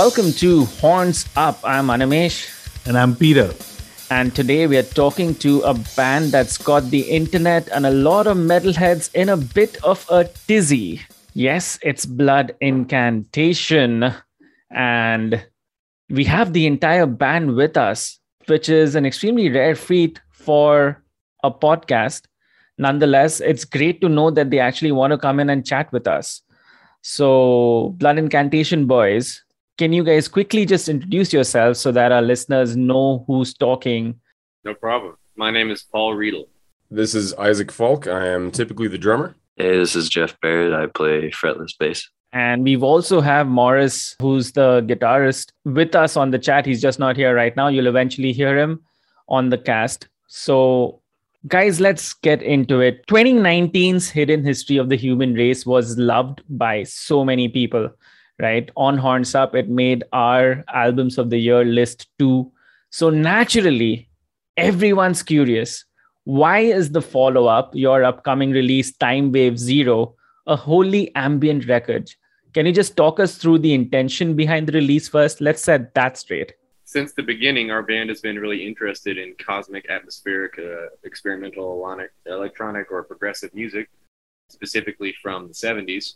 Welcome to Horns Up. I'm Animesh. And I'm Peter. And today we are talking to a band that's got the internet and a lot of metalheads in a bit of a tizzy. Yes, it's Blood Incantation. And we have the entire band with us, which is an extremely rare feat for a podcast. Nonetheless, it's great to know that they actually want to come in and chat with us. So, Blood Incantation Boys, can you guys quickly just introduce yourselves so that our listeners know who's talking? No problem. My name is Paul Riedl. This is Isaac Faulk. I am typically the drummer. Hey, this is Jeff Barrett. I play fretless bass. And we've also have Morris, who's the guitarist, with us on the chat. He's just not here right now. You'll eventually hear him on the cast. So, guys, let's get into it. 2019's Hidden History of the Human Race was loved by so many people, right? On Horns Up, it made our albums of the year list too. So, naturally, everyone's curious why is the follow up, your upcoming release, Timewave Zero, a wholly ambient record? Can you just talk us through the intention behind the release first? Let's set that straight. Since the beginning, our band has been really interested in cosmic, atmospheric, uh, experimental, electronic, or progressive music, specifically from the 70s,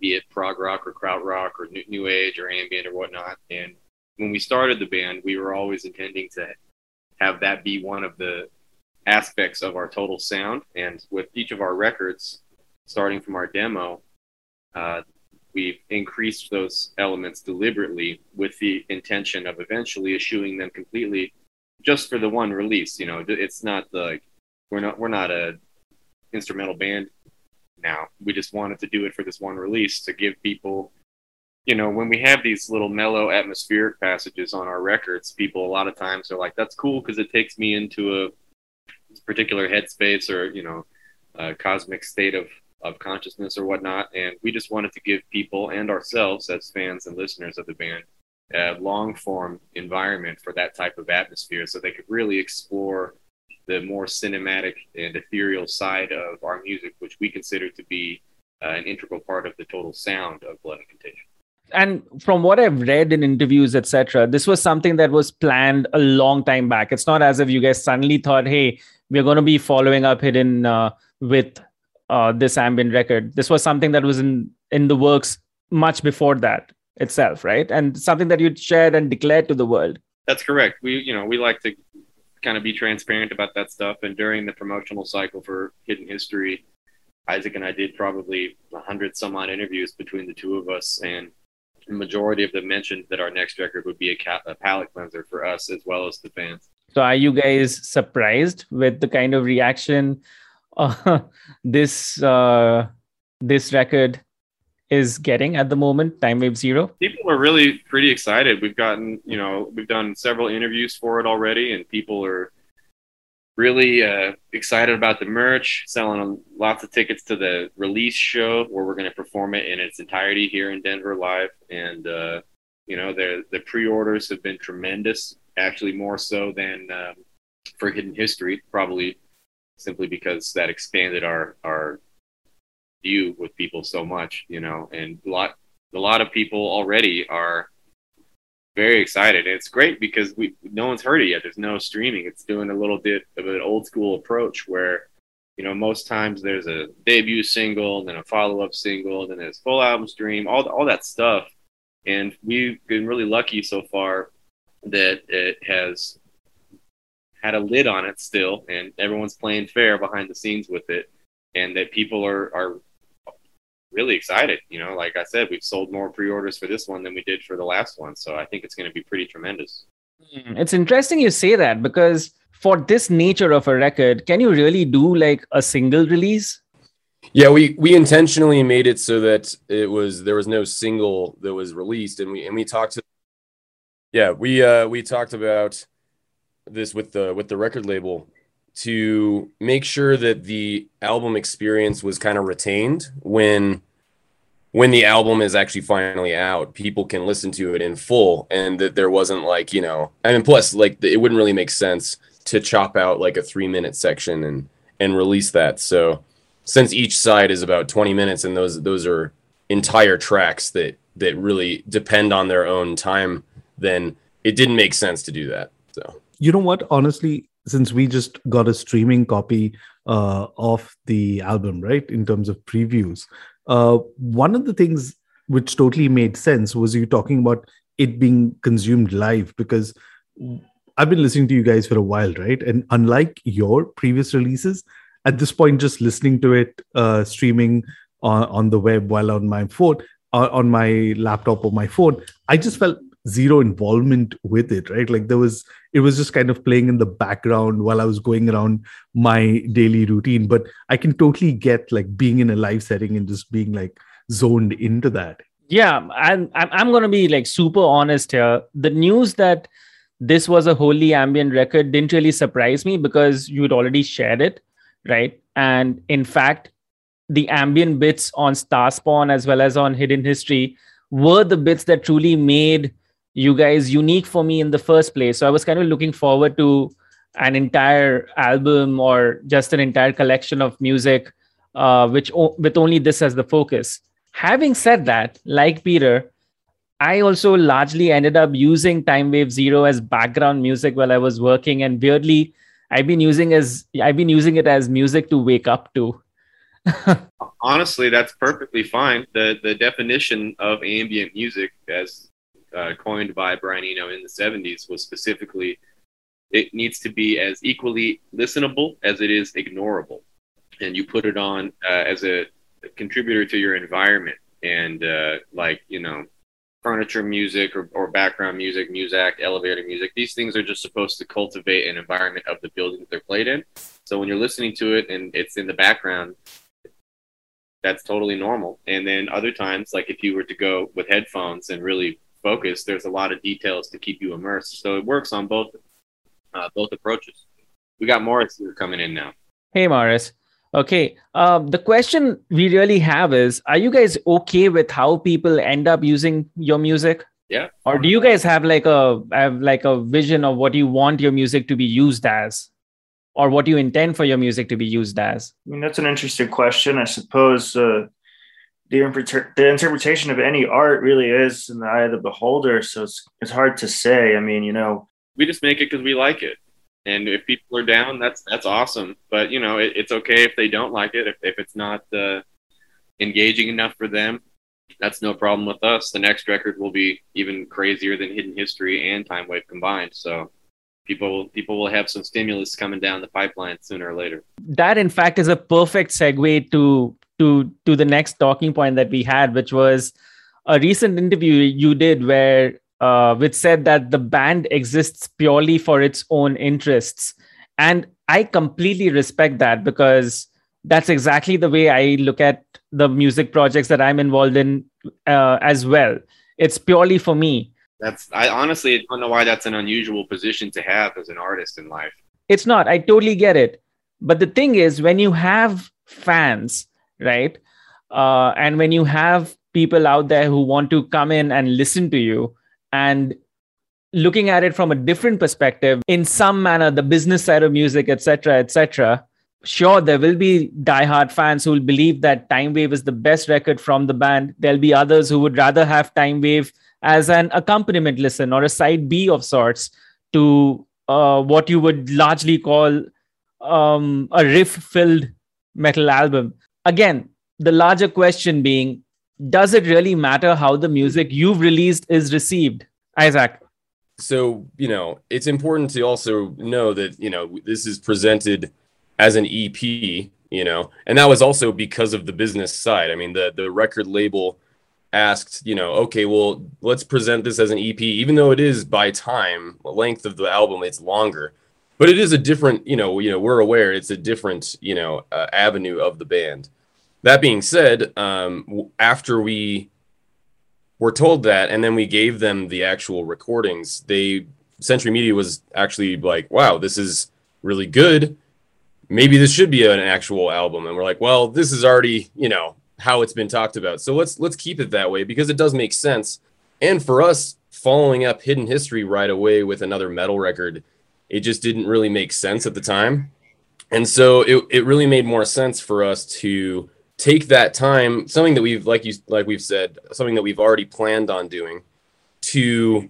be it prog rock or krautrock or new age or ambient or whatnot. And when we started the band, we were always intending to have that be one of the aspects of our total sound. And with each of our records, starting from our demo, uh, we've increased those elements deliberately with the intention of eventually eschewing them completely just for the one release you know it's not like we're not we're not a instrumental band now we just wanted to do it for this one release to give people you know when we have these little mellow atmospheric passages on our records people a lot of times are like that's cool because it takes me into a particular headspace or you know a cosmic state of of consciousness or whatnot. And we just wanted to give people and ourselves, as fans and listeners of the band, a long form environment for that type of atmosphere so they could really explore the more cinematic and ethereal side of our music, which we consider to be uh, an integral part of the total sound of Blood Incantation. And from what I've read in interviews, etc., this was something that was planned a long time back. It's not as if you guys suddenly thought, "Hey, we're going to be following up Hidden uh, with uh, this ambient record. This was something that was in in the works much before that itself, right? And something that you'd shared and declared to the world. That's correct. We you know we like to kind of be transparent about that stuff. And during the promotional cycle for Hidden History, Isaac and I did probably a hundred some odd interviews between the two of us, and the majority of them mentioned that our next record would be a, ca- a palate cleanser for us as well as the fans. So, are you guys surprised with the kind of reaction uh, this uh, this record is getting at the moment timewave zero. People are really pretty excited. We've gotten you know we've done several interviews for it already and people are really uh, excited about the merch selling lots of tickets to the release show where we're going to perform it in its entirety here in denver live. And uh, you know the the pre-orders have been tremendous actually more so than um, for hidden history probably simply because that expanded our our view with people so much, you know, and a lot a lot of people already are very excited. And it's great because we no one's heard it yet. There's no streaming. It's doing a little bit of an old school approach where, you know, most times there's a debut single, then a follow up single, then there's full album stream, all all that stuff. And we've been really lucky so far that it has had a lid on it still, and everyone's playing fair behind the scenes with it, and that people are are really excited. You know, like I said, we've sold more pre-orders for this one than we did for the last one, so I think it's going to be pretty tremendous. Hmm, it's interesting you say that because for this nature of a record, can you really do like a single release? Yeah, we we intentionally made it so that it was there was no single that was released, and we and we talked to yeah we uh we talked about this with the with the record label to make sure that the album experience was kind of retained when when the album is actually finally out people can listen to it in full and that there wasn't like you know i mean plus like it wouldn't really make sense to chop out like a three minute section and and release that so since each side is about 20 minutes and those those are entire tracks that that really depend on their own time, then it didn't make sense to do that. So you know what? Honestly, since we just got a streaming copy uh, of the album, right, in terms of previews, uh, one of the things which totally made sense was you talking about it being consumed live because I've been listening to you guys for a while, right? And unlike your previous releases, at this point, just listening to it uh, streaming on, on the web while on my phone, uh, on my laptop or my phone, I just felt zero involvement with it, right? Like there was, it was just kind of playing in the background while I was going around my daily routine. But I can totally get like being in a live setting and just being like zoned into that. Yeah, I'm I'm going to be like super honest here. The news that this was a wholly ambient record didn't really surprise me because you'd already shared it, right? And in fact, the ambient bits on Starspawn as well as on Hidden History were the bits that truly made you guys unique for me in the first place. So I was kind of looking forward to an entire album or just an entire collection of music, uh, which with only this as the focus. Having said that, like Peter, I also largely ended up using Timewave Zero as background music while I was working, and weirdly, I've been using as I've been using it as music to wake up to. Honestly, that's perfectly fine. the The definition of ambient music, as uh, coined by Brian Eno in the 70s was specifically it needs to be as equally listenable as it is ignorable. And you put it on uh, as a contributor to your environment. And uh, like, you know, furniture music or, or background music, music, elevator music, these things are just supposed to cultivate an environment of the building that they're played in. So when you're listening to it and it's in the background, that's totally normal. And then other times, like if you were to go with headphones and really focus, there's a lot of details to keep you immersed. So it works on both uh, both approaches. We got Morris here coming in now. Hey, Morris. Okay. Um, the question we really have is: Are you guys okay with how people end up using your music? Yeah. Or do you guys have like a have like a vision of what you want your music to be used as, or what you intend for your music to be used as? I mean, that's an interesting question. I suppose uh, the, the interpretation of any art really is in the eye of the beholder. So it's, it's hard to say. I mean, you know, we just make it because we like it. And if people are down, that's that's awesome. But you know, it, it's okay if they don't like it. If if it's not uh, engaging enough for them, that's no problem with us. The next record will be even crazier than Hidden History and Timewave combined. So people people will have some stimulus coming down the pipeline sooner or later. That, in fact, is a perfect segue to to to the next talking point that we had, which was a recent interview you did where uh, which said that the band exists purely for its own interests, and I completely respect that because that's exactly the way I look at the music projects that I'm involved in uh, as well. It's purely for me. That's I honestly don't know why that's an unusual position to have as an artist in life. It's not. I totally get it. But the thing is, when you have fans right? Uh, and when you have people out there who want to come in and listen to you and looking at it from a different perspective in some manner the business side of music etc etc sure there will be diehard fans who will believe that timewave is the best record from the band there'll be others who would rather have timewave as an accompaniment listen or a side b of sorts to uh, what you would largely call um, a riff filled metal album again, the larger question being does it really matter how the music you've released is received? Isaac. So, you know, it's important to also know that, you know, this is presented as an EP, you know, and that was also because of the business side. I mean, the the record label asked, you know, okay, well, let's present this as an EP, even though it is by time, the length of the album, it's longer, but it is a different, you know, you know, we're aware it's a different, you know, uh, avenue of the band. That being said, um, after we were told that, and then we gave them the actual recordings, they Century Media was actually like, "Wow, this is really good. Maybe this should be an actual album." And we're like, "Well, this is already, you know, how it's been talked about. So let's let's keep it that way because it does make sense. And for us, following up Hidden History right away with another metal record, it just didn't really make sense at the time. And so it, it really made more sense for us to take that time, something that we've like you like we've said, something that we've already planned on doing, to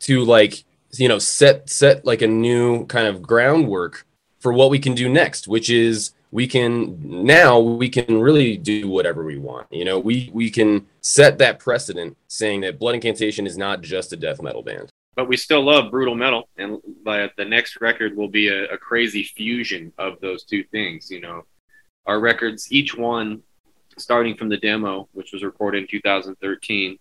to like you know set set like a new kind of groundwork for what we can do next, which is we can now we can really do whatever we want. You know, we we can set that precedent saying that Blood Incantation is not just a death metal band. But we still love brutal metal, and the next record will be a, a crazy fusion of those two things. You know, our records, each one, starting from the demo, which was recorded in 2013,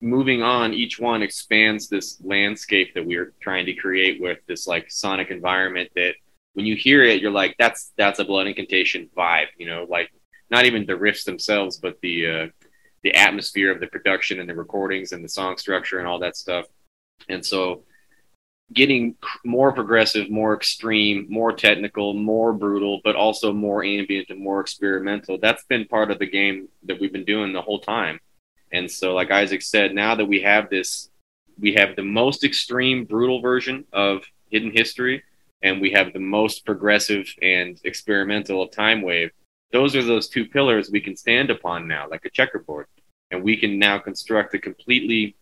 moving on, each one expands this landscape that we are trying to create with this like sonic environment that when you hear it, you're like, that's that's a blood incantation vibe, you know, like not even the riffs themselves, but the uh, the atmosphere of the production and the recordings and the song structure and all that stuff. And so getting more progressive, more extreme, more technical, more brutal, but also more ambient and more experimental. That's been part of the game that we've been doing the whole time. And so, like Isaac said, now that we have this, we have the most extreme, brutal version of Hidden History, and we have the most progressive and experimental of Timewave. Those are those two pillars we can stand upon now, like a checkerboard. And we can now construct a completely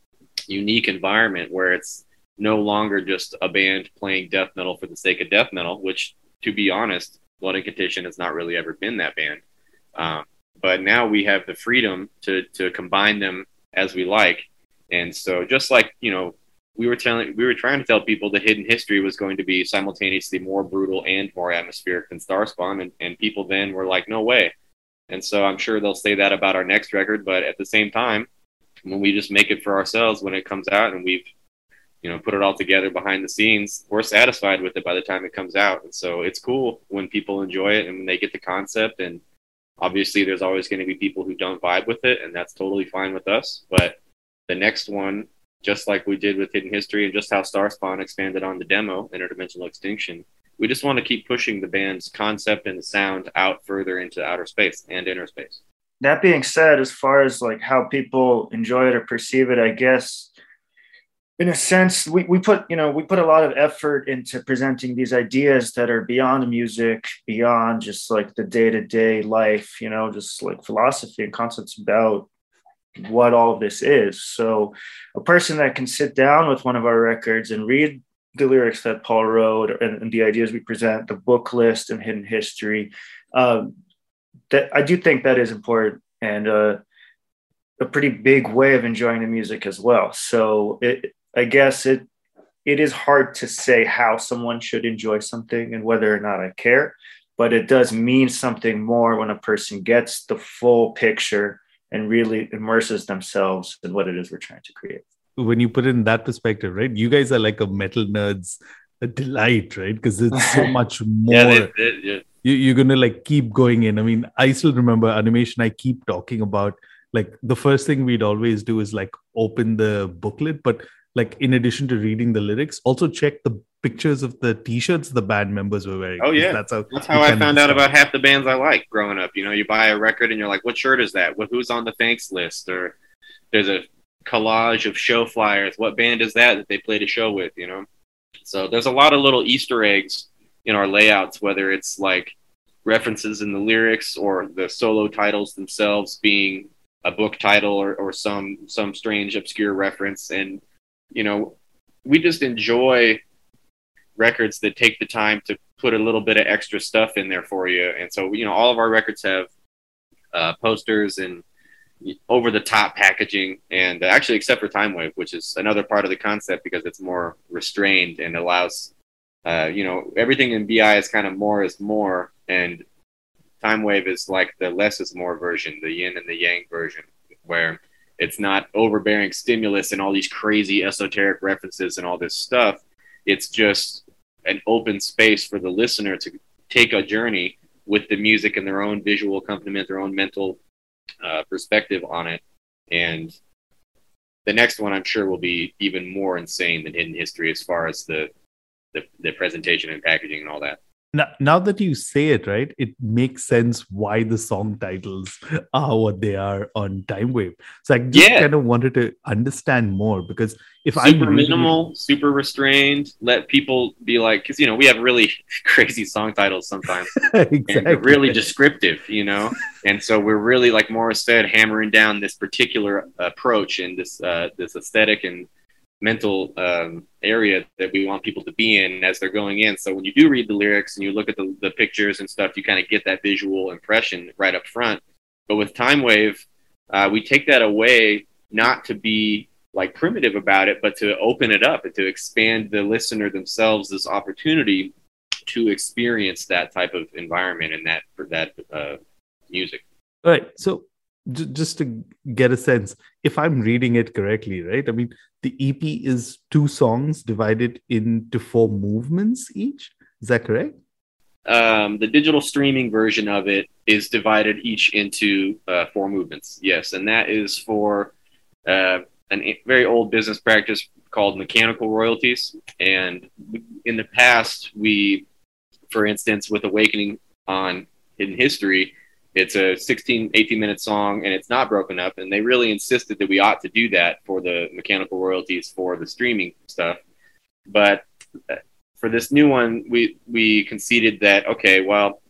unique environment where it's no longer just a band playing death metal for the sake of death metal, which, to be honest, Blood Incantation has not really ever been that band. Um, but now we have the freedom to to combine them as we like. And so, just like you know, we were telling, we were trying to tell people that Hidden History was going to be simultaneously more brutal and more atmospheric than Starspawn, and, and people then were like, "No way." And so, I'm sure they'll say that about our next record. But at the same time, when we just make it for ourselves when it comes out, and we've you know put it all together behind the scenes we're satisfied with it by the time it comes out. And so it's cool when people enjoy it and when they get the concept. And obviously there's always going to be people who don't vibe with it and that's totally fine with us. But the next one just like we did with hidden history and just how starspawn expanded on the demo interdimensional extinction we just want to keep pushing the band's concept and the sound out further into outer space and inner space that being said as far as like how people enjoy it or perceive it i guess in a sense we, we put you know we put a lot of effort into presenting these ideas that are beyond music beyond just like the day-to-day life you know just like philosophy and concepts about what all of this is. So a person that can sit down with one of our records and read the lyrics that paul wrote and, and the ideas we present the book list and hidden history um, that i do think that is important and uh, a pretty big way of enjoying the music as well so it, I guess it it is hard to say how someone should enjoy something and whether or not I care, but it does mean something more when a person gets the full picture and really immerses themselves in what it is we're trying to create. When you put it in that perspective, right? You guys are like a metal nerds a delight, right? Because it's so much more. yeah, yeah. You, you're gonna like keep going in. I mean, I still remember animation. I keep talking about like the first thing we'd always do is like open the booklet, but like in addition to reading the lyrics, also check the pictures of the t-shirts the band members were wearing. Oh yeah, that's how that's how I found out about half the bands I like growing up. You know, you buy a record and you're like, what shirt is that? What who's on the thanks list? Or there's a collage of show flyers. What band is that that they played a show with? You know, so there's a lot of little Easter eggs in our layouts, whether it's like references in the lyrics or the solo titles themselves being a book title or, or some some strange obscure reference and you know, we just enjoy records that take the time to put a little bit of extra stuff in there for you. And so, you know, all of our records have uh, posters and over the top packaging, and actually, except for Timewave, which is another part of the concept because it's more restrained and allows, uh, you know, everything in BI is kind of more is more, and Timewave is like the less is more version, the yin and the yang version, where it's not overbearing stimulus and all these crazy esoteric references and all this stuff. It's just an open space for the listener to take a journey with the music and their own visual accompaniment, their own mental uh, perspective on it. And the next one, I'm sure, will be even more insane than Hidden History as far as the, the, the presentation and packaging and all that. now, now that you say it right it makes sense why the song titles are what they are on time wave so i just Yeah. kind of wanted to understand more because if i'm super it- minimal, super restrained. Let people be like, because you know we have really crazy song titles sometimes, and exactly. really descriptive, you know. And so we're really, like Morris said, hammering down this particular approach and this uh, this aesthetic and mental um, area that we want people to be in as they're going in. So when you do read the lyrics and you look at the, the pictures and stuff, you kind of get that visual impression right up front. But with Timewave, uh, we take that away not to be like primitive about it, but to open it up and to expand the listener themselves this opportunity to experience that type of environment and that for that uh, music. All right. So j- just to get a sense, if I'm reading it correctly, right? I mean, the EP is two songs divided into four movements each. Is that correct? Um, the digital streaming version of it is divided each into uh, four movements. Yes, and that is for uh, an a- very old business practice called mechanical royalties. And in the past, we, for instance, with Awakening on Hidden History, it's a 16, 18 minute song and it's not broken up. And they really insisted that we ought to do that for the mechanical royalties for the streaming stuff. But uh, for this new one, we we conceded that okay, well,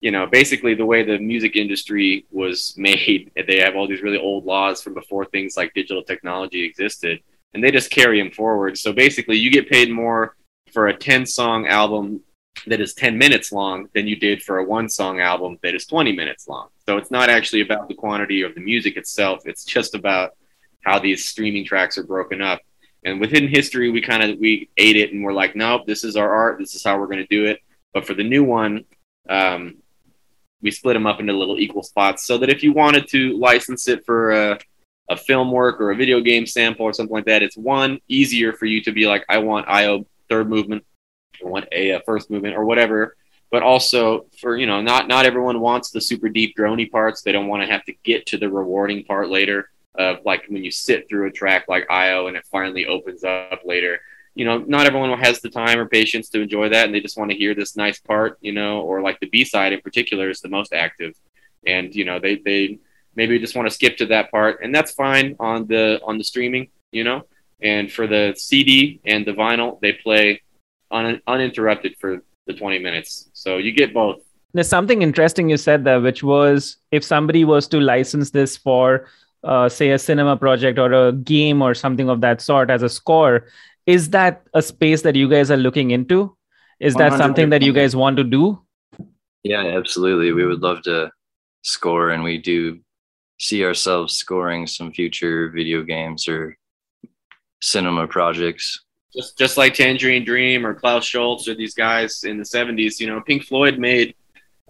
you know, basically the way the music industry was made, they have all these really old laws from before things like digital technology existed, and they just carry them forward. So basically, you get paid more for a ten song album that is 10 minutes long than you did for a one song album that is 20 minutes long. So it's not actually about the quantity of the music itself. It's just about how these streaming tracks are broken up. And within History, we kind of we ate it and we're like, nope, this is our art. This is how we're going to do it. But for the new one, um, we split them up into little equal spots so that if you wanted to license it for a, a film work or a video game sample or something like that, it's one easier for you to be like, I want IO third movement, Want a, uh first movement or whatever. But also for you know, not not everyone wants the super deep drony parts. They don't want to have to get to the rewarding part later of like when you sit through a track like IO and it finally opens up later. You know, not everyone has the time or patience to enjoy that, and they just want to hear this nice part. You know, or like the B side in particular is the most active, and you know they they maybe just want to skip to that part, and that's fine on the on the streaming. You know, and for the CD and the vinyl, they play un, uninterrupted for the 20 minutes. So you get both. There's something interesting you said there, which was if somebody was to license this for, uh, say, a cinema project or a game or something of that sort as a score, is that a space that you guys are looking into? Is that something that you guys want to do? Yeah, absolutely. We would love to score, and we do see ourselves scoring some future video games or cinema projects. Just just like Tangerine Dream or Klaus Schulze or these guys in the 70s, you know, Pink Floyd made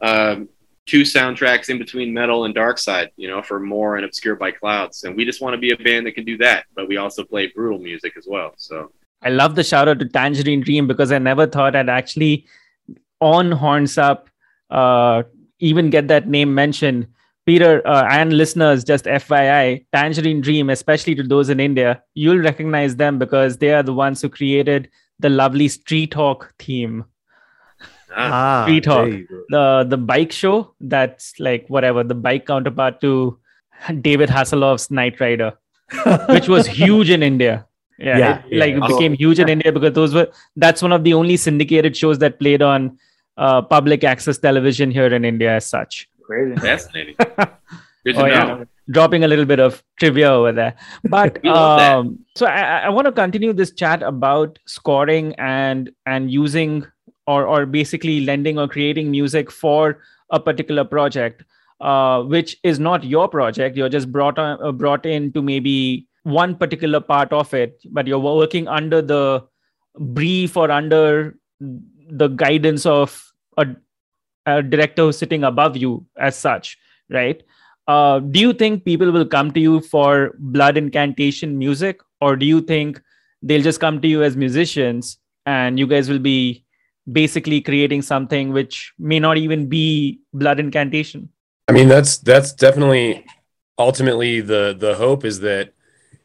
um, two soundtracks in between Meddle and dark side, you know, for more and obscured by clouds. And we just want to be a band that can do that, but we also play brutal music as well. So I love the shout out to Tangerine Dream because I never thought I'd actually on Horns Up uh, even get that name mentioned. Peter uh, and listeners, just FYI, Tangerine Dream, especially to those in India, you'll recognize them because they are the ones who created the lovely Street Hawk theme. ah, Ah, Street there Hawk. The the bike show that's like whatever the bike counterpart to David Hasselhoff's Knight Rider, which was huge in India. Yeah, Yeah, it, like it became huge in India because those were that's one of the only syndicated shows that played on uh, public access television here in India as such. Crazy. fascinating. Good to Oh, know. yeah. Dropping a little bit of trivia over there, but We love that. um, so I, I want to continue this chat about scoring and and using or or basically lending or creating music for a particular project, uh, which is not your project. You're just brought on, uh, brought in to maybe one particular part of it, but you're working under the brief or under the guidance of a, a director who's sitting above you as such, right? Uh, do you think people will come to you for blood incantation music, or do you think they'll just come to you as musicians and you guys will be basically creating something which may not even be blood incantation? I mean, that's that's definitely ultimately the the hope is that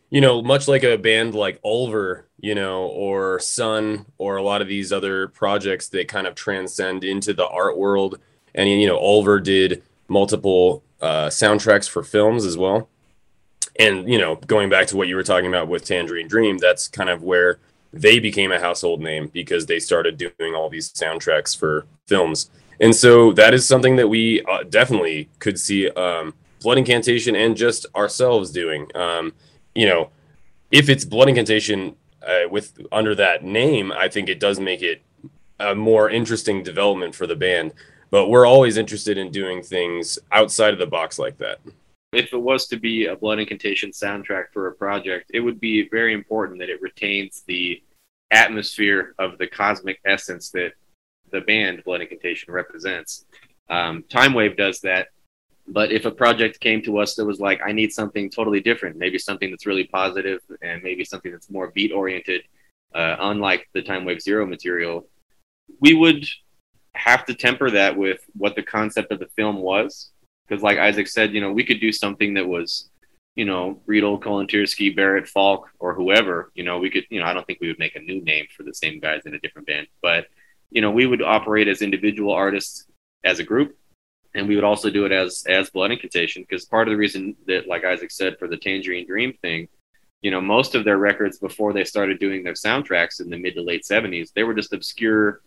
you know, much like a band like Ulver you know, or Sunn, or a lot of these other projects that kind of transcend into the art world. And you know, Ulver did multiple uh, soundtracks for films as well. And you know, going back to what you were talking about with Tangerine Dream, that's kind of where they became a household name because they started doing all these soundtracks for films. And so that is something that we uh, definitely could see um, Blood Incantation and just ourselves doing. Um, you know, if it's Blood Incantation uh, with under that name, I think it does make it a more interesting development for the band. But we're always interested in doing things outside of the box like that. If it was to be a Blood Incantation soundtrack for a project, it would be very important that it retains the atmosphere of the cosmic essence that the band Blood Incantation represents. Um, Timewave does that, but if a project came to us that was like, I need something totally different, maybe something that's really positive and maybe something that's more beat oriented, uh, unlike the Timewave Zero material, we would have to temper that with what the concept of the film was. Because, like Isaac said, you know, we could do something that was, you know, Riedl, Kolontyrsky, Barrett, Faulk, or whoever. You know, we could, you know, I don't think we would make a new name for the same guys in a different band, but you know, we would operate as individual artists as a group, and we would also do it as as Blood Incantation because part of the reason that, like Isaac said, for the Tangerine Dream thing, you know, most of their records before they started doing their soundtracks in the mid to late '70s, they were just obscure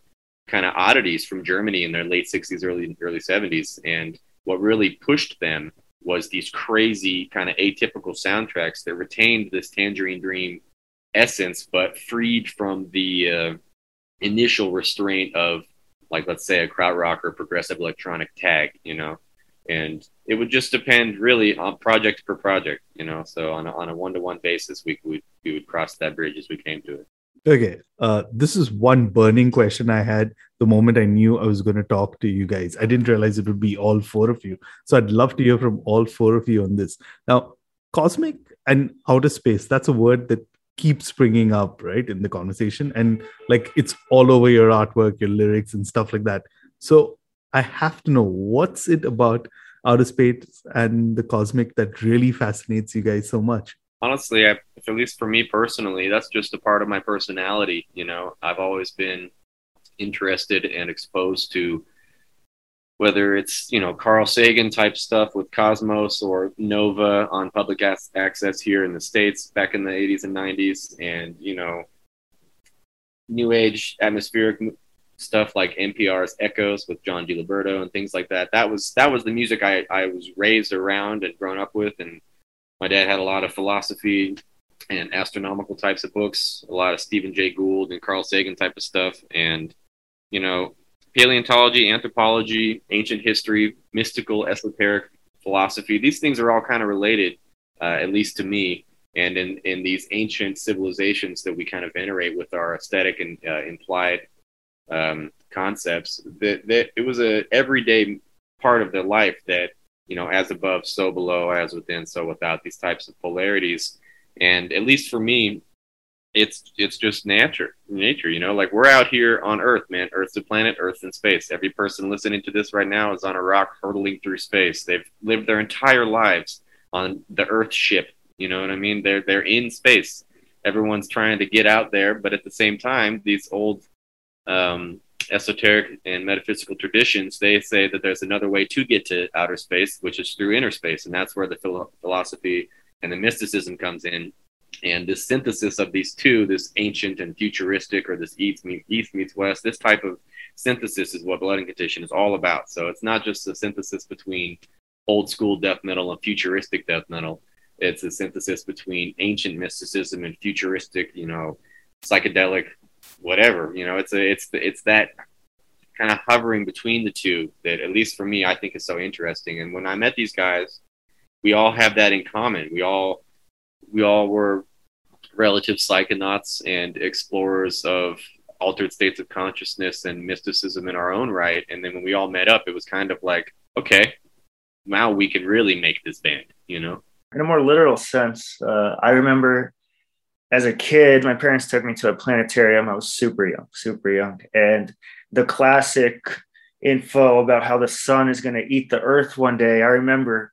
kind of oddities from Germany in their late '60s, early early '70s, and what really pushed them was these crazy kind of atypical soundtracks that retained this Tangerine Dream essence, but freed from the uh, initial restraint of like let's say a krautrock or progressive electronic tag you know? And it would just depend really on project per project you know? So on a, on a one-to-one basis we would we would cross that bridge as we came to it. Okay uh, this is one burning question i had the moment i knew i was going to talk to you guys. I didn't realize it would be all four of you. So i'd love to hear from all four of you on this. Now cosmic and outer space that's a word that keeps springing up right in the conversation. And like it's all over your artwork your lyrics and stuff like that. So i have to know what's it about outer space and the cosmic that really fascinates you guys so much? Honestly I, at least for me personally that's just a part of my personality you know? I've always been interested and exposed to whether it's you know Carl Sagan type stuff with Cosmos or Nova on public access here in the states back in the 80s and 90s, and you know new age atmospheric stuff like NPR's Echoes with John Diliberto and things like that. That was that was the music I, I was raised around and grown up with, and my dad had a lot of philosophy and astronomical types of books, a lot of Stephen Jay Gould and Carl Sagan type of stuff, and you know paleontology, anthropology, ancient history, mystical, esoteric philosophy. These things are all kind of related, uh, at least to me. And in, in these ancient civilizations that we kind of venerate with our aesthetic and uh, implied um, concepts, that, that it was a everyday part of their life that, you know, as above, so below, as within, so without, these types of polarities. And at least for me, it's it's just nature nature you know? Like we're out here on earth man. Earth's a planet earth's in space. Every person listening to this right now is on a rock hurtling through space. They've lived their entire lives on the earth ship you know what i mean? They're they're in space. Everyone's trying to get out there but at the same time these old um, esoteric and metaphysical traditions they say that there's another way to get to outer space which is through inner space and that's where the philo- philosophy and the mysticism comes in and this synthesis of these two, this ancient and futuristic, or this east meets, east meets west, this type of synthesis is what Blood Incantation is all about. So it's not just a synthesis between old school death metal and futuristic death metal. It's a synthesis between ancient mysticism and futuristic, you know, psychedelic, whatever. You know, it's a it's the, it's that kind of hovering between the two that, at least for me, I think is so interesting. And when I met these guys, we all have that in common. We all we all were relative psychonauts and explorers of altered states of consciousness and mysticism in our own right. And then when we all met up, it was kind of like, okay, now we can really make this band, you know? In a more literal sense, uh, I remember as a kid, my parents took me to a planetarium. I was super young, super young. And the classic info about how the sun is going to eat the earth one day, I remember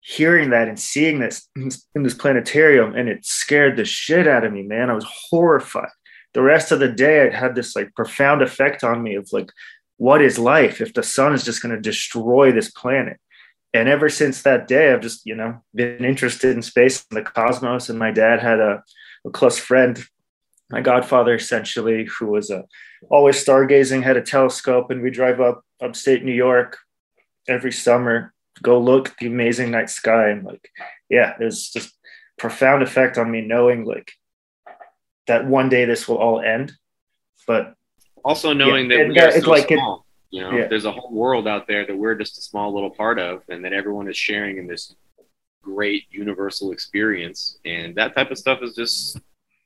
hearing that and seeing this in this planetarium and it scared the shit out of me man. I was horrified. The rest of the day it had this like profound effect on me of like what is life if the sun is just going to destroy this planet? And ever since that day i've just you know been interested in space and the cosmos and my dad had a, a close friend my godfather essentially who was a always stargazing had a telescope and we drive up upstate new york every summer go look at the amazing night sky and like yeah there's just profound effect on me knowing like that one day this will all end but also knowing Yeah, that we are it's so like it- small. you know, yeah. there's a whole world out there that we're just a small little part of, and that everyone is sharing in this great universal experience. And that type of stuff is just,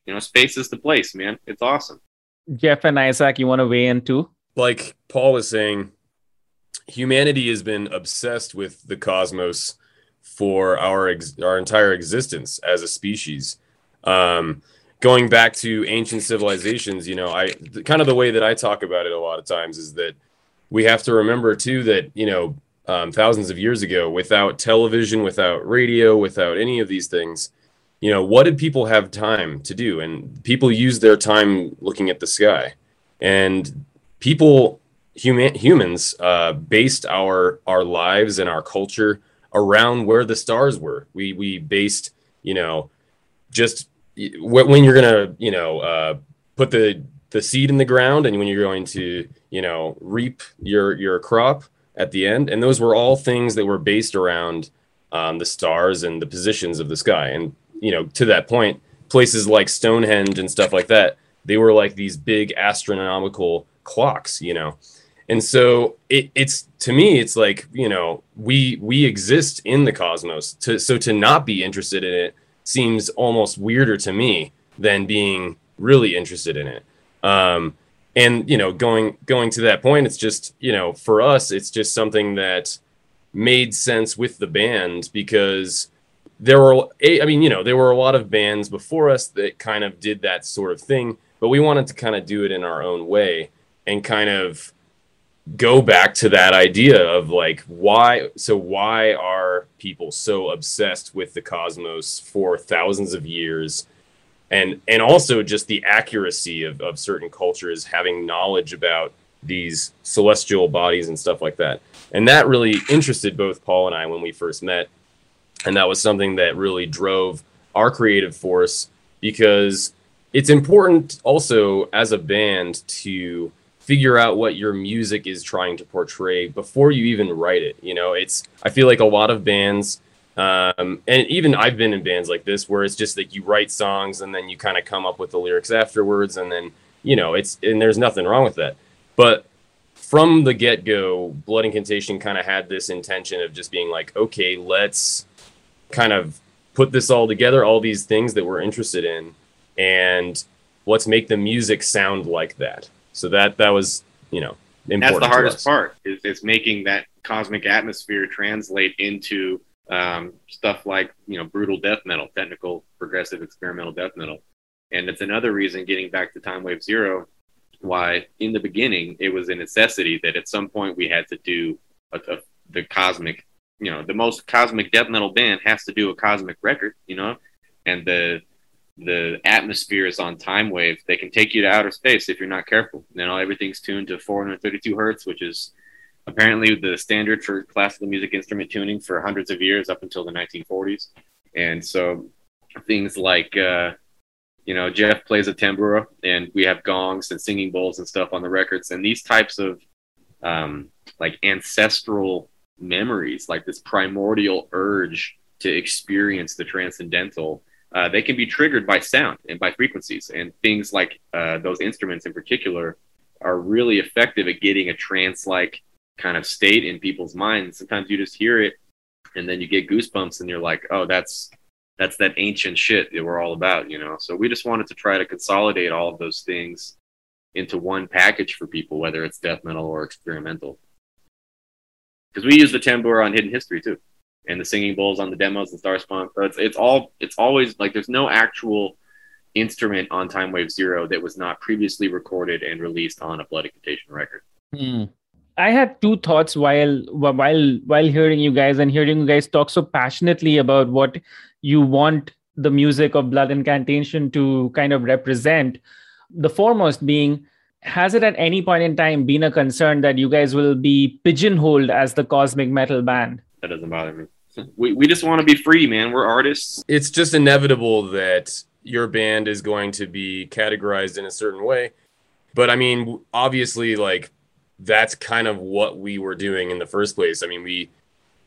you know, space is the place, man. It's awesome. Jeff and Isaac, you want to weigh in too? like Paul was saying, humanity has been obsessed with the cosmos for our ex- our entire existence as a species. Um, going back to ancient civilizations, you know, I the, kind of the way that I talk about it a lot of times is that we have to remember too that you know um, thousands of years ago, without television, without radio, without any of these things, you know, what did people have time to do? And people used their time looking at the sky, and people human humans uh, based our our lives and our culture around where the stars were. We we based you know just wh- when you're gonna you know uh, put the the seed in the ground and when you're going to you know reap your your crop at the end. And those were all things that were based around um, the stars and the positions of the sky. And you know to that point places like stonehenge and stuff like that they were like these big astronomical clocks you know and so it, it's to me it's like you know we we exist in the cosmos. To so to not be interested in it seems almost weirder to me than being really interested in it. Um and you know going going to that point it's just you know for us it's just something that made sense with the band because there were i mean you know there were a lot of bands before us that kind of did that sort of thing but we wanted to kind of do it in our own way and kind of go back to that idea of like why so why are people so obsessed with the cosmos for thousands of years? And and also just the accuracy of, of certain cultures having knowledge about these celestial bodies and stuff like that. And that really interested both paul and i when we first met. And that was something that really drove our creative force because it's important also as a band to figure out what your music is trying to portray before you even write it you know? It's i feel like a lot of bands um, and even i've been in bands like this where it's just like you write songs and then you kind of come up with the lyrics afterwards and then you know it's and there's nothing wrong with that. But from the get-go blood incantation kind of had this intention of just being like okay let's kind of put this all together all these things that we're interested in and let's make the music sound like that so that that was you know important That's the hardest part is, is making that cosmic atmosphere translate into um, stuff like you know brutal death metal, technical, progressive, experimental death metal, and it's another reason getting back to Timewave Zero, why in the beginning it was a necessity that at some point we had to do a, a, the cosmic, you know, the most cosmic death metal band has to do a cosmic record, you know, and the the atmosphere is on timewave they can take you to outer space if you're not careful. You know everything's tuned to 432 hertz which is apparently the standard for classical music instrument tuning for hundreds of years up until the 1940s and so things like uh, you know jeff plays a tambura and we have gongs and singing bowls and stuff on the records. And these types of um, like ancestral memories like this primordial urge to experience the transcendental uh, they can be triggered by sound and by frequencies. And things like uh, those instruments in particular are really effective at getting a trance like kind of state in people's minds. Sometimes you just hear it and then you get goosebumps and you're like oh that's that's that ancient shit that we're all about you know? So we just wanted to try to consolidate all of those things into one package for people whether it's death metal or experimental. Because we use the tambura on hidden history too and the singing bowls on the demos and Starspawn. So it's it's all it's always like there's no actual instrument on Timewave Zero that was not previously recorded and released on a Blood Incantation record. Hmm. I had two thoughts while while while hearing you guys and hearing you guys talk so passionately about what you want the music of Blood Incantation to kind of represent. The foremost being, has it at any point in time been a concern that you guys will be pigeonholed as the cosmic metal band? That doesn't bother me. We, we just want to be free, man. We're artists. It's just inevitable that your band is going to be categorized in a certain way. But I mean, obviously, like that's kind of what we were doing in the first place. I mean, we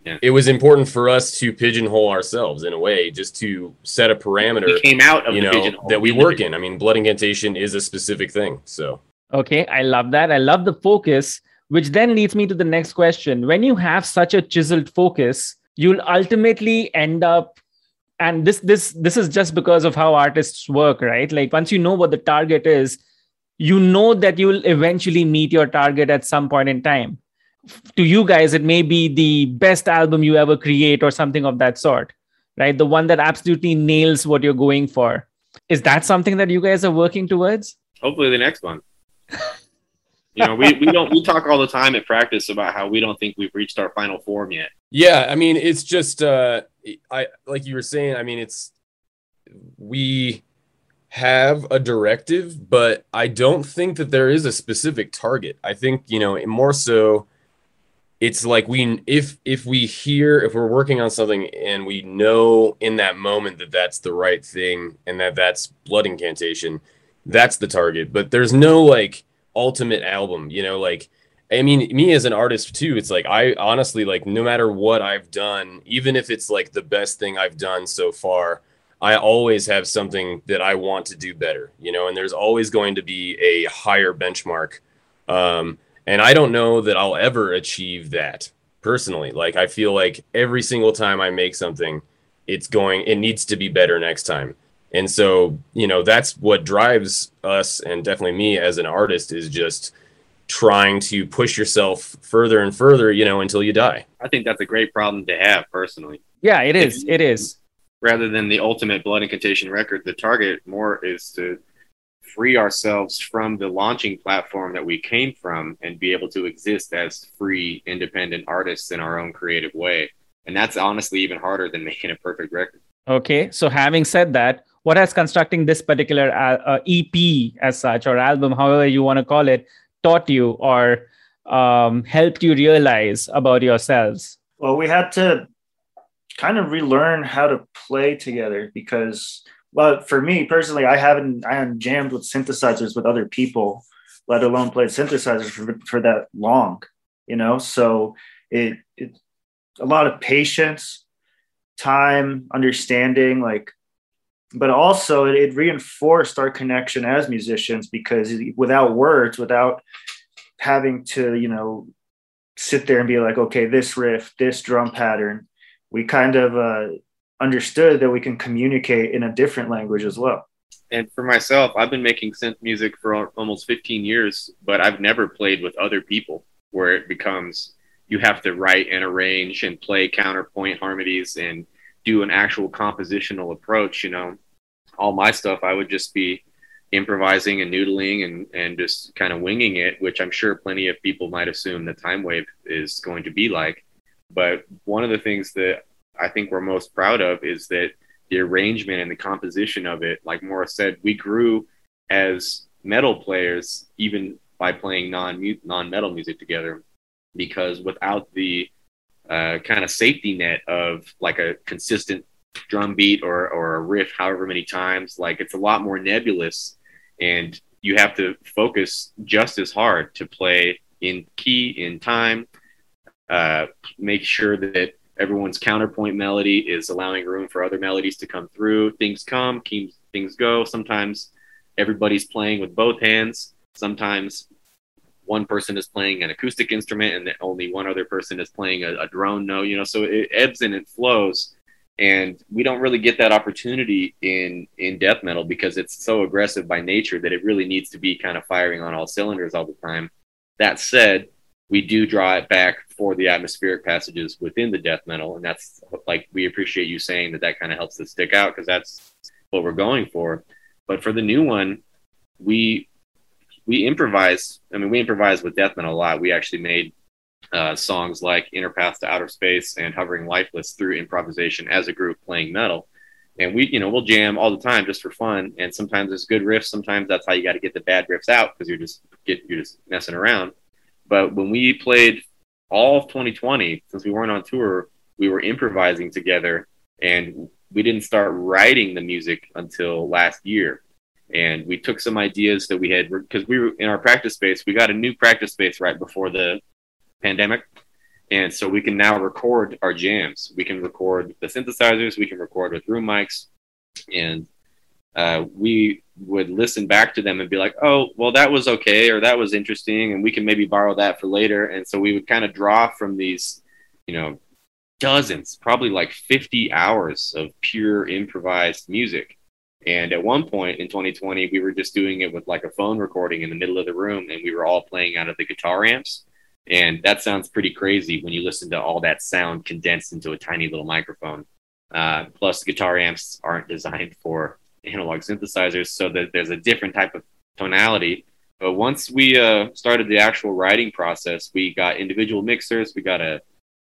yeah. it was important for us to pigeonhole ourselves in a way, just to set a parameter. We came out of you know that we work in. I mean, blood incantation is a specific thing. So okay, I love that. I love the focus, which then leads me to the next question. When you have such a chiseled focus, you'll ultimately end up and this this this is just because of how artists work right? Like once you know what the target is you know that you will eventually meet your target at some point in time. To you guys it may be the best album you ever create or something of that sort right? The one that absolutely nails what you're going for. Is that something that you guys are working towards? Hopefully the next one you know we, we don't we talk all the time at practice about how we don't think we've reached our final form yet yeah i mean it's just uh i like you were saying i mean it's we have a directive, but I don't think that there is a specific target. I think, you know, more so it's like we if if we hear if we're working on something and we know in that moment that that's the right thing and that that's blood incantation, that's the target. But there's no like ultimate album, you know, like I mean, me as an artist too, it's like I honestly like no matter what I've done, even if it's like the best thing I've done so far, I always have something that I want to do better, you know, and there's always going to be a higher benchmark. Um, and I don't know that I'll ever achieve that personally. Like, I feel like every single time I make something, it's going, it needs to be better next time. And so, you know, that's what drives us and definitely me as an artist is just trying to push yourself further and further, you know, until you die. I think that's a great problem to have personally. Yeah, it is. It is rather than the ultimate blood incantation record, the target more is to free ourselves from the launching platform that we came from and be able to exist as free, independent artists in our own creative way. And that's honestly even harder than making a perfect record. Okay. So, having said that, what has constructing this particular uh, uh EP as such, or album, however you want to call it, taught you or um, helped you realize about yourselves? Well, we had to kind of relearn how to play together because well for me personally i haven't i haven't jammed with synthesizers with other people let alone played synthesizers for, for that long you know so it, it a lot of patience time understanding like but also it, it reinforced our connection as musicians because without words without having to you know sit there and be like okay this riff this drum pattern we kind of uh, understood that we can communicate in a different language as well. And for myself, I've been making synth music for almost 15 years, but I've never played with other people where it becomes you have to write and arrange and play counterpoint harmonies and do an actual compositional approach. You know, all my stuff, I would just be improvising and noodling and, and just kind of winging it, which I'm sure plenty of people might assume the Timewave is going to be like. But one of the things that I think we're most proud of is that the arrangement and the composition of it, like Morris said, we grew as metal players even by playing non non metal music together, because without the uh, kind of safety net of like a consistent drum beat or or a riff, however many times, like it's a lot more nebulous, and you have to focus just as hard to play in key in time uh, make sure that everyone's counterpoint melody is allowing room for other melodies to come through. Things come, things go. Sometimes everybody's playing with both hands. Sometimes one person is playing an acoustic instrument and only one other person is playing a, a drone note. You know, so it ebbs and it flows. And we don't really get that opportunity in in death metal because it's so aggressive by nature that it really needs to be kind of firing on all cylinders all the time. That said, we do draw it back for the atmospheric passages within the death metal and that's like we appreciate you saying that that kind of helps to stick out because that's what we're going for but for the new one we we improvise i mean we improvise with death metal a lot we actually made uh, songs like Inner Path to Outer Space and Hovering Lifeless through improvisation as a group playing metal. And we, you know, we'll jam all the time just for fun. And sometimes there's good riffs. Sometimes that's how you got to get the bad riffs out because you're just get you're just messing around. But when we played all of 2020, since we weren't on tour, we were improvising together, and we didn't start writing the music until last year. And we took some ideas that we had because we were in our practice space. We got a new practice space right before the pandemic. And so we can now record our jams. We can record the synthesizers, we can record with room mics, and uh, we would listen back to them and be like, oh, well, that was okay, or that was interesting, and we can maybe borrow that for later. And so we would kind of draw from these, you know, dozens, probably like 50 hours of pure improvised music. And at one point in 2020, we were just doing it with like a phone recording in the middle of the room, and we were all playing out of the guitar amps. And that sounds pretty crazy when you listen to all that sound condensed into a tiny little microphone. Uh, plus, guitar amps aren't designed for analog synthesizers, so that there's a different type of tonality. But once we uh, started the actual writing process, we got individual mixers, we got a,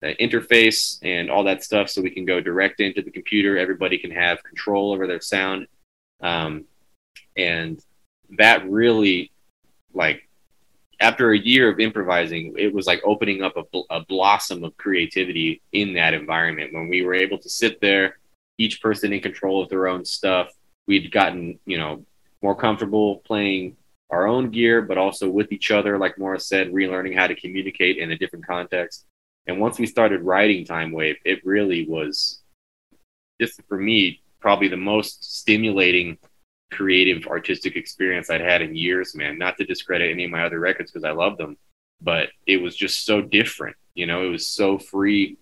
a, interface, and all that stuff, so we can go direct into the computer. Everybody can have control over their sound, um, and that really, like, after a year of improvising, it was like opening up a, a, blossom of creativity in that environment when we were able to sit there, each person in control of their own stuff. We'd gotten, you know, more comfortable playing our own gear, but also with each other, like Morris said, relearning how to communicate in a different context. And once we started writing Timewave, it really was just for me, probably the most stimulating creative artistic experience I'd had in years, man. Not to discredit any of my other records because I love them, but it was just so different. You know, it was so free,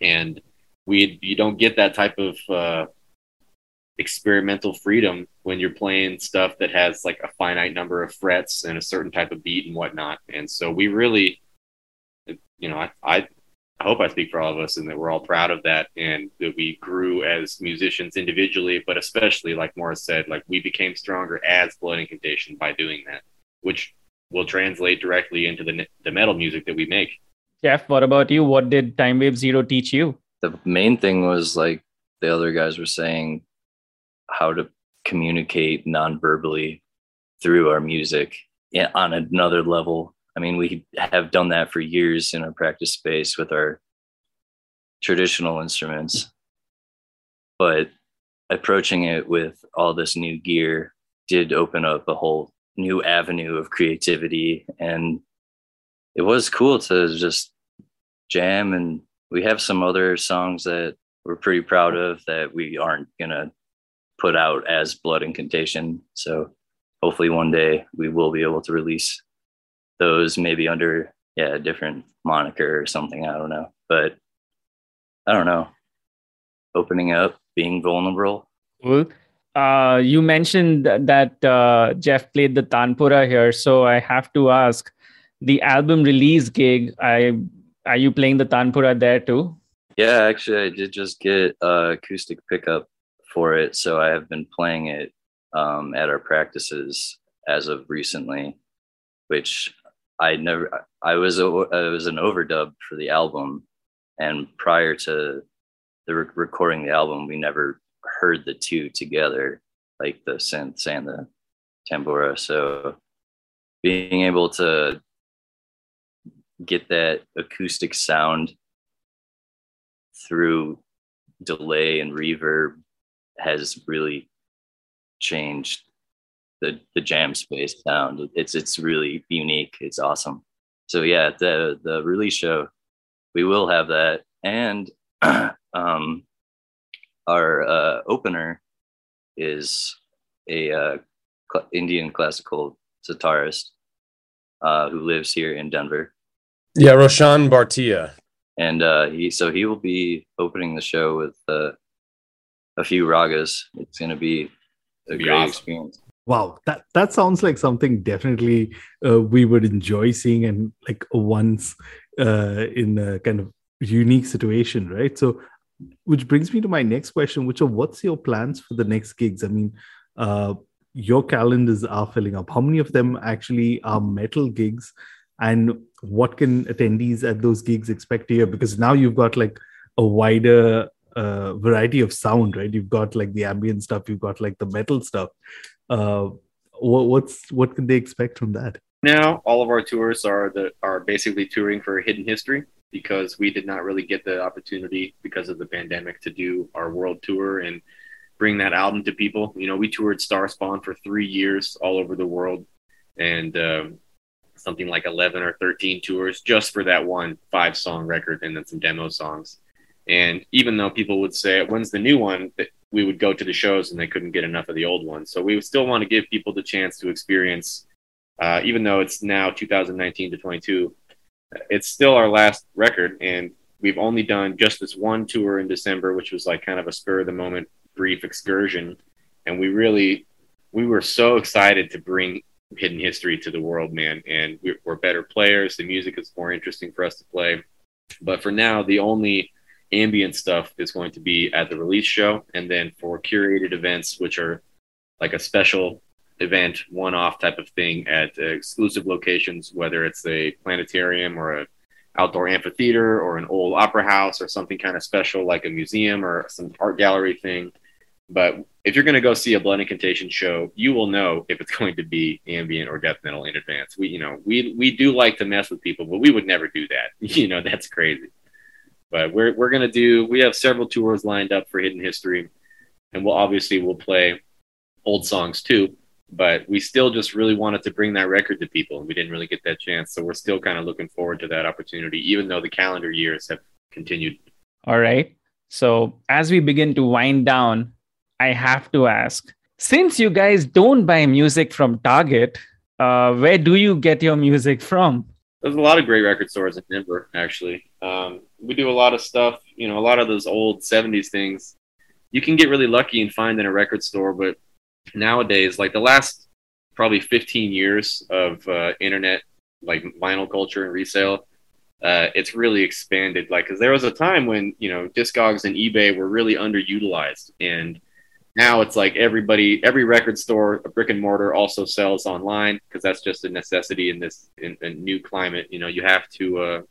and we you don't get that type of uh, experimental freedom when you're playing stuff that has like a finite number of frets and a certain type of beat and whatnot. And so we really, you know, I, I I hope I speak for all of us and that we're all proud of that and that we grew as musicians individually, but especially, like Morris said, like we became stronger as Blood Incantation by doing that, which will translate directly into the, the metal music that we make. Jeff, what about you? What did Timewave Zero teach you? The main thing was like the other guys were saying how to communicate non-verbally through our music on another level I mean, we have done that for years in our practice space with our traditional instruments, but approaching it with all this new gear did open up a whole new avenue of creativity. And it was cool to just jam. And we have some other songs that we're pretty proud of that we aren't going to put out as Blood Incantation. So hopefully one day we will be able to release those maybe under yeah a different moniker or something. I don't know, but I don't know. Opening up, being vulnerable. Cool. Uh, you mentioned that uh, Jeff played the Tanpura here, so I have to ask: the album release gig. I are you playing the Tanpura there too? Yeah, actually, I did just get a acoustic pickup for it, so I have been playing it um, at our practices as of recently, which I never I was a, I was an overdub for the album, and prior to the re- recording the album, we never heard the two together, like the synths and the tambura. So being able to get that acoustic sound through delay and reverb has really changed the the jam space sound. It's it's really unique. It's awesome. So yeah, the the release show, we will have that, and um, our uh, opener is a uh, cl- Indian classical sitarist uh, who lives here in Denver. Yeah, Roshan Bhartia. And uh, he so he will be opening the show with uh, a few ragas. It's going to be a be great awesome. experience. Wow, that that sounds like something definitely uh, we would enjoy seeing and like once uh, in a kind of unique situation, right? So, which brings me to my next question, which are what's your plans for the next gigs? I mean, uh, your calendars are filling up. How many of them actually are metal gigs? And what can attendees at those gigs expect hear? Because now you've got like a wider uh, variety of sound, right? You've got like the ambient stuff, you've got like the metal stuff. Uh, what, what's what can they expect from that? Now, all of our tours are the are basically touring for Hidden History because we did not really get the opportunity because of the pandemic to do our world tour and bring that album to people. You know, we toured Starspawn for three years all over the world, and um, something like eleven or thirteen tours just for that one five song record and then some demo songs. And even though people would say, when's the new one? We would go to the shows and they couldn't get enough of the old ones. So we still want to give people the chance to experience, uh, even though it's now 2019 to 22, it's still our last record. And we've only done just this one tour in December, which was like kind of a spur of the moment brief excursion. And we really, we were so excited to bring hidden history to the world, man. And we're better players. The music is more interesting for us to play. But for now, the only ambient stuff is going to be at the release show, and then for curated events, which are like a special event, one-off type of thing at exclusive locations, whether it's a planetarium or a outdoor amphitheater or an old opera house or something kind of special like a museum or some art gallery thing. But if you're going to go see a Blood Incantation show, you will know if it's going to be ambient or death metal in advance. We, you know, we we do like to mess with people, but we would never do that. You know, that's crazy. But we're we're gonna do. We have several tours lined up for Hidden History, and we'll obviously we'll play old songs too. But we still just really wanted to bring that record to people, and we didn't really get that chance. So we're still kind of looking forward to that opportunity, even though the calendar years have continued. All right. So as we begin to wind down, I have to ask: since you guys don't buy music from Target, uh, where do you get your music from? There's a lot of great record stores in Denver, actually. Um, we do a lot of stuff, you know, a lot of those old 70s things you can get really lucky and find in a record store. But nowadays, like the last probably 15 years of uh, internet, like vinyl culture and resale, uh, it's really expanded. Like, because there was a time when, you know, Discogs and eBay were really underutilized. And now it's like everybody, every record store, a brick and mortar also sells online because that's just a necessity in this in, in new climate. You know, you have to, uh,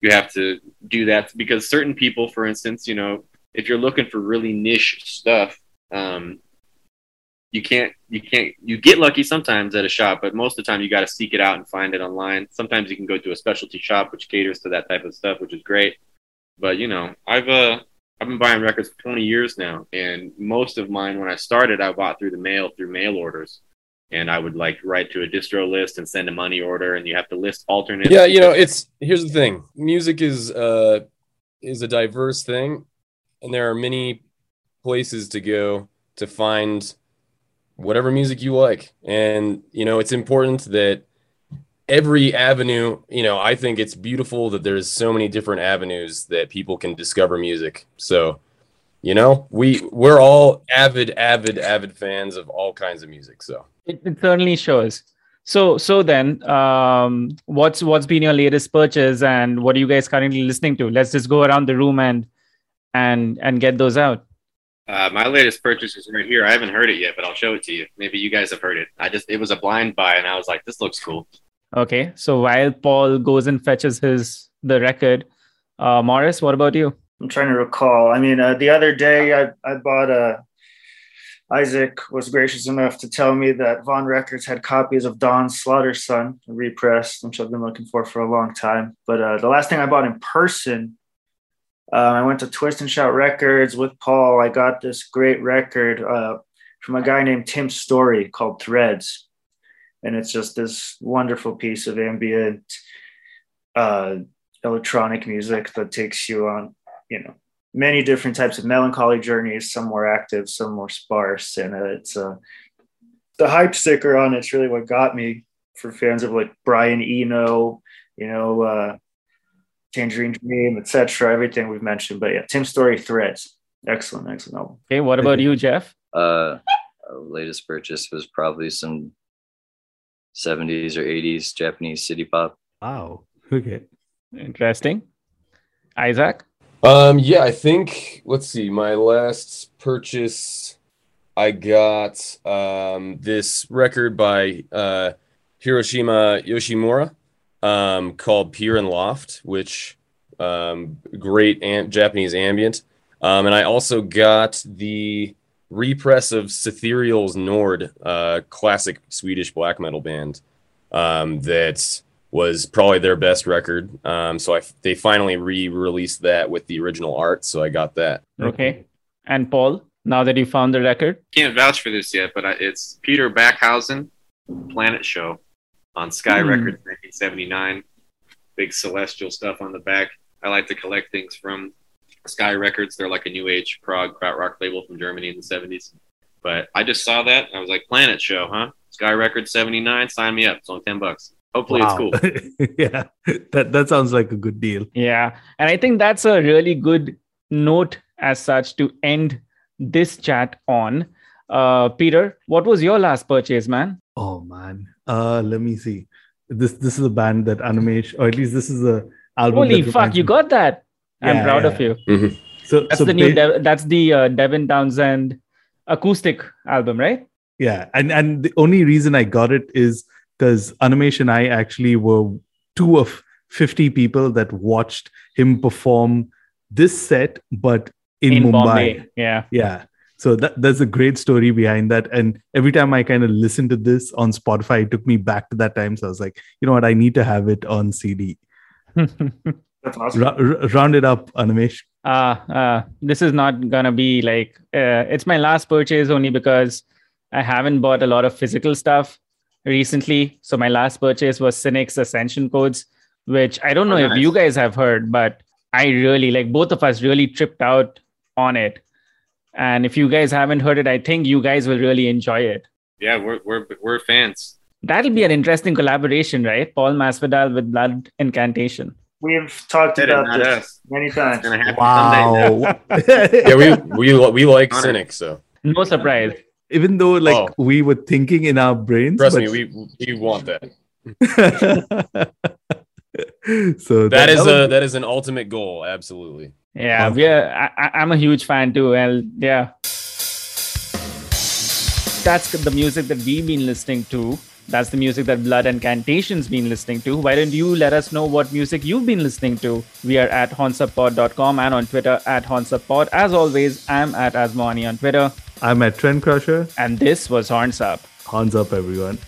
you have to do that because certain people, for instance, you know, if you're looking for really niche stuff, um, you can't you can't you get lucky sometimes at a shop, but most of the time you got to seek it out and find it online. Sometimes you can go to a specialty shop which caters to that type of stuff, which is great. But you know, I've uh I've been buying records for 20 years now, and most of mine when I started, I bought through the mail through mail orders and I would like write to a distro list and send a money order, and you have to list alternate. Yeah, you know, it's here's the thing: music is uh is a diverse thing, and there are many places to go to find whatever music you like, and you know, it's important that every avenue you know i think it's beautiful that there's so many different avenues that people can discover music. So you know we we're all avid avid avid fans of all kinds of music so it, it certainly shows. So so then, um, what's what's been your latest purchase, and what are you guys currently listening to? Let's just go around the room and and and get those out. Uh, my latest purchase is right here. I haven't heard it yet, but I'll show it to you. Maybe you guys have heard it. I just it was a blind buy, and I was like, this looks cool. Okay, so while Paul goes and fetches his the record, uh, Morris, what about you? I'm trying to recall. I mean, uh, the other day I I bought a Isaac was gracious enough to tell me that Von Records had copies of Dawn's Slaughtersun repressed, which I've been looking for for a long time. But uh, the last thing I bought in person, uh, I went to Twist and Shout Records with Paul. I got this great record uh, from a guy named Tim Story called Threads. And it's just this wonderful piece of ambient uh, electronic music that takes you on, you know, many different types of melancholy journeys, some more active, some more sparse. And uh, it's uh, the hype sticker on it's really what got me for fans of like Brian Eno, you know, uh, Tangerine Dream, etc. Everything we've mentioned. But yeah, Tim Story Threads. Excellent, excellent album. Okay, what about you, Jeff? Uh, latest purchase was probably some 70s or 80s Japanese city pop. Wow. Okay. Interesting. Isaac? Um, yeah, I think let's see. My last purchase, I got um this record by uh Hiroshima Yoshimura. um, called Pier and Loft, which um, great am- Japanese ambient. Um, and I also got the repress of Setherial's Nord, uh, classic Swedish black metal band um, that was probably their best record. Um, so I, they finally re-released that with the original art. So I got that. Okay. And Paul, now that you found the record, Can't vouch for this yet, but I, it's Peter Backhausen, Planet Show, on Sky Hmm. Records, 1979. Big celestial stuff on the back. I like to collect things from Sky Records. They're like a new age prog krautrock label from Germany in the 70s. But I just saw that. I was like, Planet Show, huh? Sky Records 79. Sign me up. It's only 10 bucks. Hopefully it's cool. yeah, that that sounds like a good deal. Yeah. And I think that's a really good note as such to end this chat on. Uh, Peter, what was your last purchase, man? Oh man, uh, let me see. This this is a band that Animesh, or at least this is a album. Holy fuck, you got that. I'm proud yeah. of you. So That's so the new, ba- Dev- that's the uh, Devin Townsend acoustic album, right? yeah, and and the only reason I got it is because Animesh and I actually were two of fifty people that watched him perform this set, but in, Mumbai. Bombay. Yeah. Yeah. So that, that's a great story behind that. And every time I kind of listen to this on Spotify, it took me back to that time. So I was like, you know what? I need to have it on CD. That's awesome. Ra- r- round it up, Animesh. uh, uh, this is not gonna be like uh, it's my last purchase only because I haven't bought a lot of physical stuff recently. So my last purchase was Cynic's Ascension Codes, which I don't know Oh, if nice. you guys have heard, but I really like both of us really tripped out on it. And if you guys haven't heard it, I think you guys will really enjoy it. Yeah, we're, we're, we're fans. That'll be an interesting collaboration, right? Paul Masvidal with Blood Incantation. We've talked Said about this us. many times. going to happen someday. Yeah, we we we like Honor. Cynic, so No surprise. Even though like Oh. we were thinking in our brains. trust but- me, we we want that. so That is was- a that is an ultimate goal. Absolutely. Yeah, Awesome. we're. I, I- I'm a huge fan too. and yeah. That's the music that we've been listening to. That's the music that Blood Incantation's been listening to. Why don't you let us know what music you've been listening to? We are at hornsuppod.com and on Twitter at honsupod. As always, I'm at asmoani on Twitter. I'm at Trend Crusher. And this was Horns Up. Hands up, everyone.